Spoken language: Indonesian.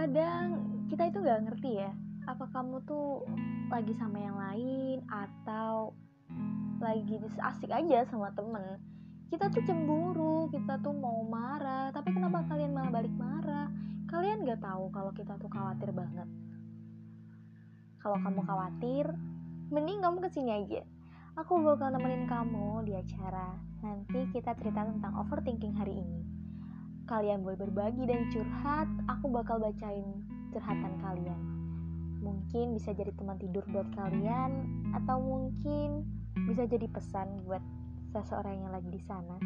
Kadang kita itu gak ngerti ya, apa kamu tuh lagi sama yang lain atau lagi asik aja sama temen. Kita tuh cemburu, kita tuh mau marah, tapi kenapa kalian malah balik marah? Kalian gak tahu kalau kita tuh khawatir banget. Kalau kamu khawatir, mending kamu ke sini aja. Aku bakal nemenin kamu di acara. Nanti kita cerita tentang overthinking hari ini. Kalian boleh berbagi dan curhat, aku bakal bacain curhatan kalian. Mungkin bisa jadi teman tidur buat kalian, atau mungkin bisa jadi pesan buat seseorang yang lagi di sana.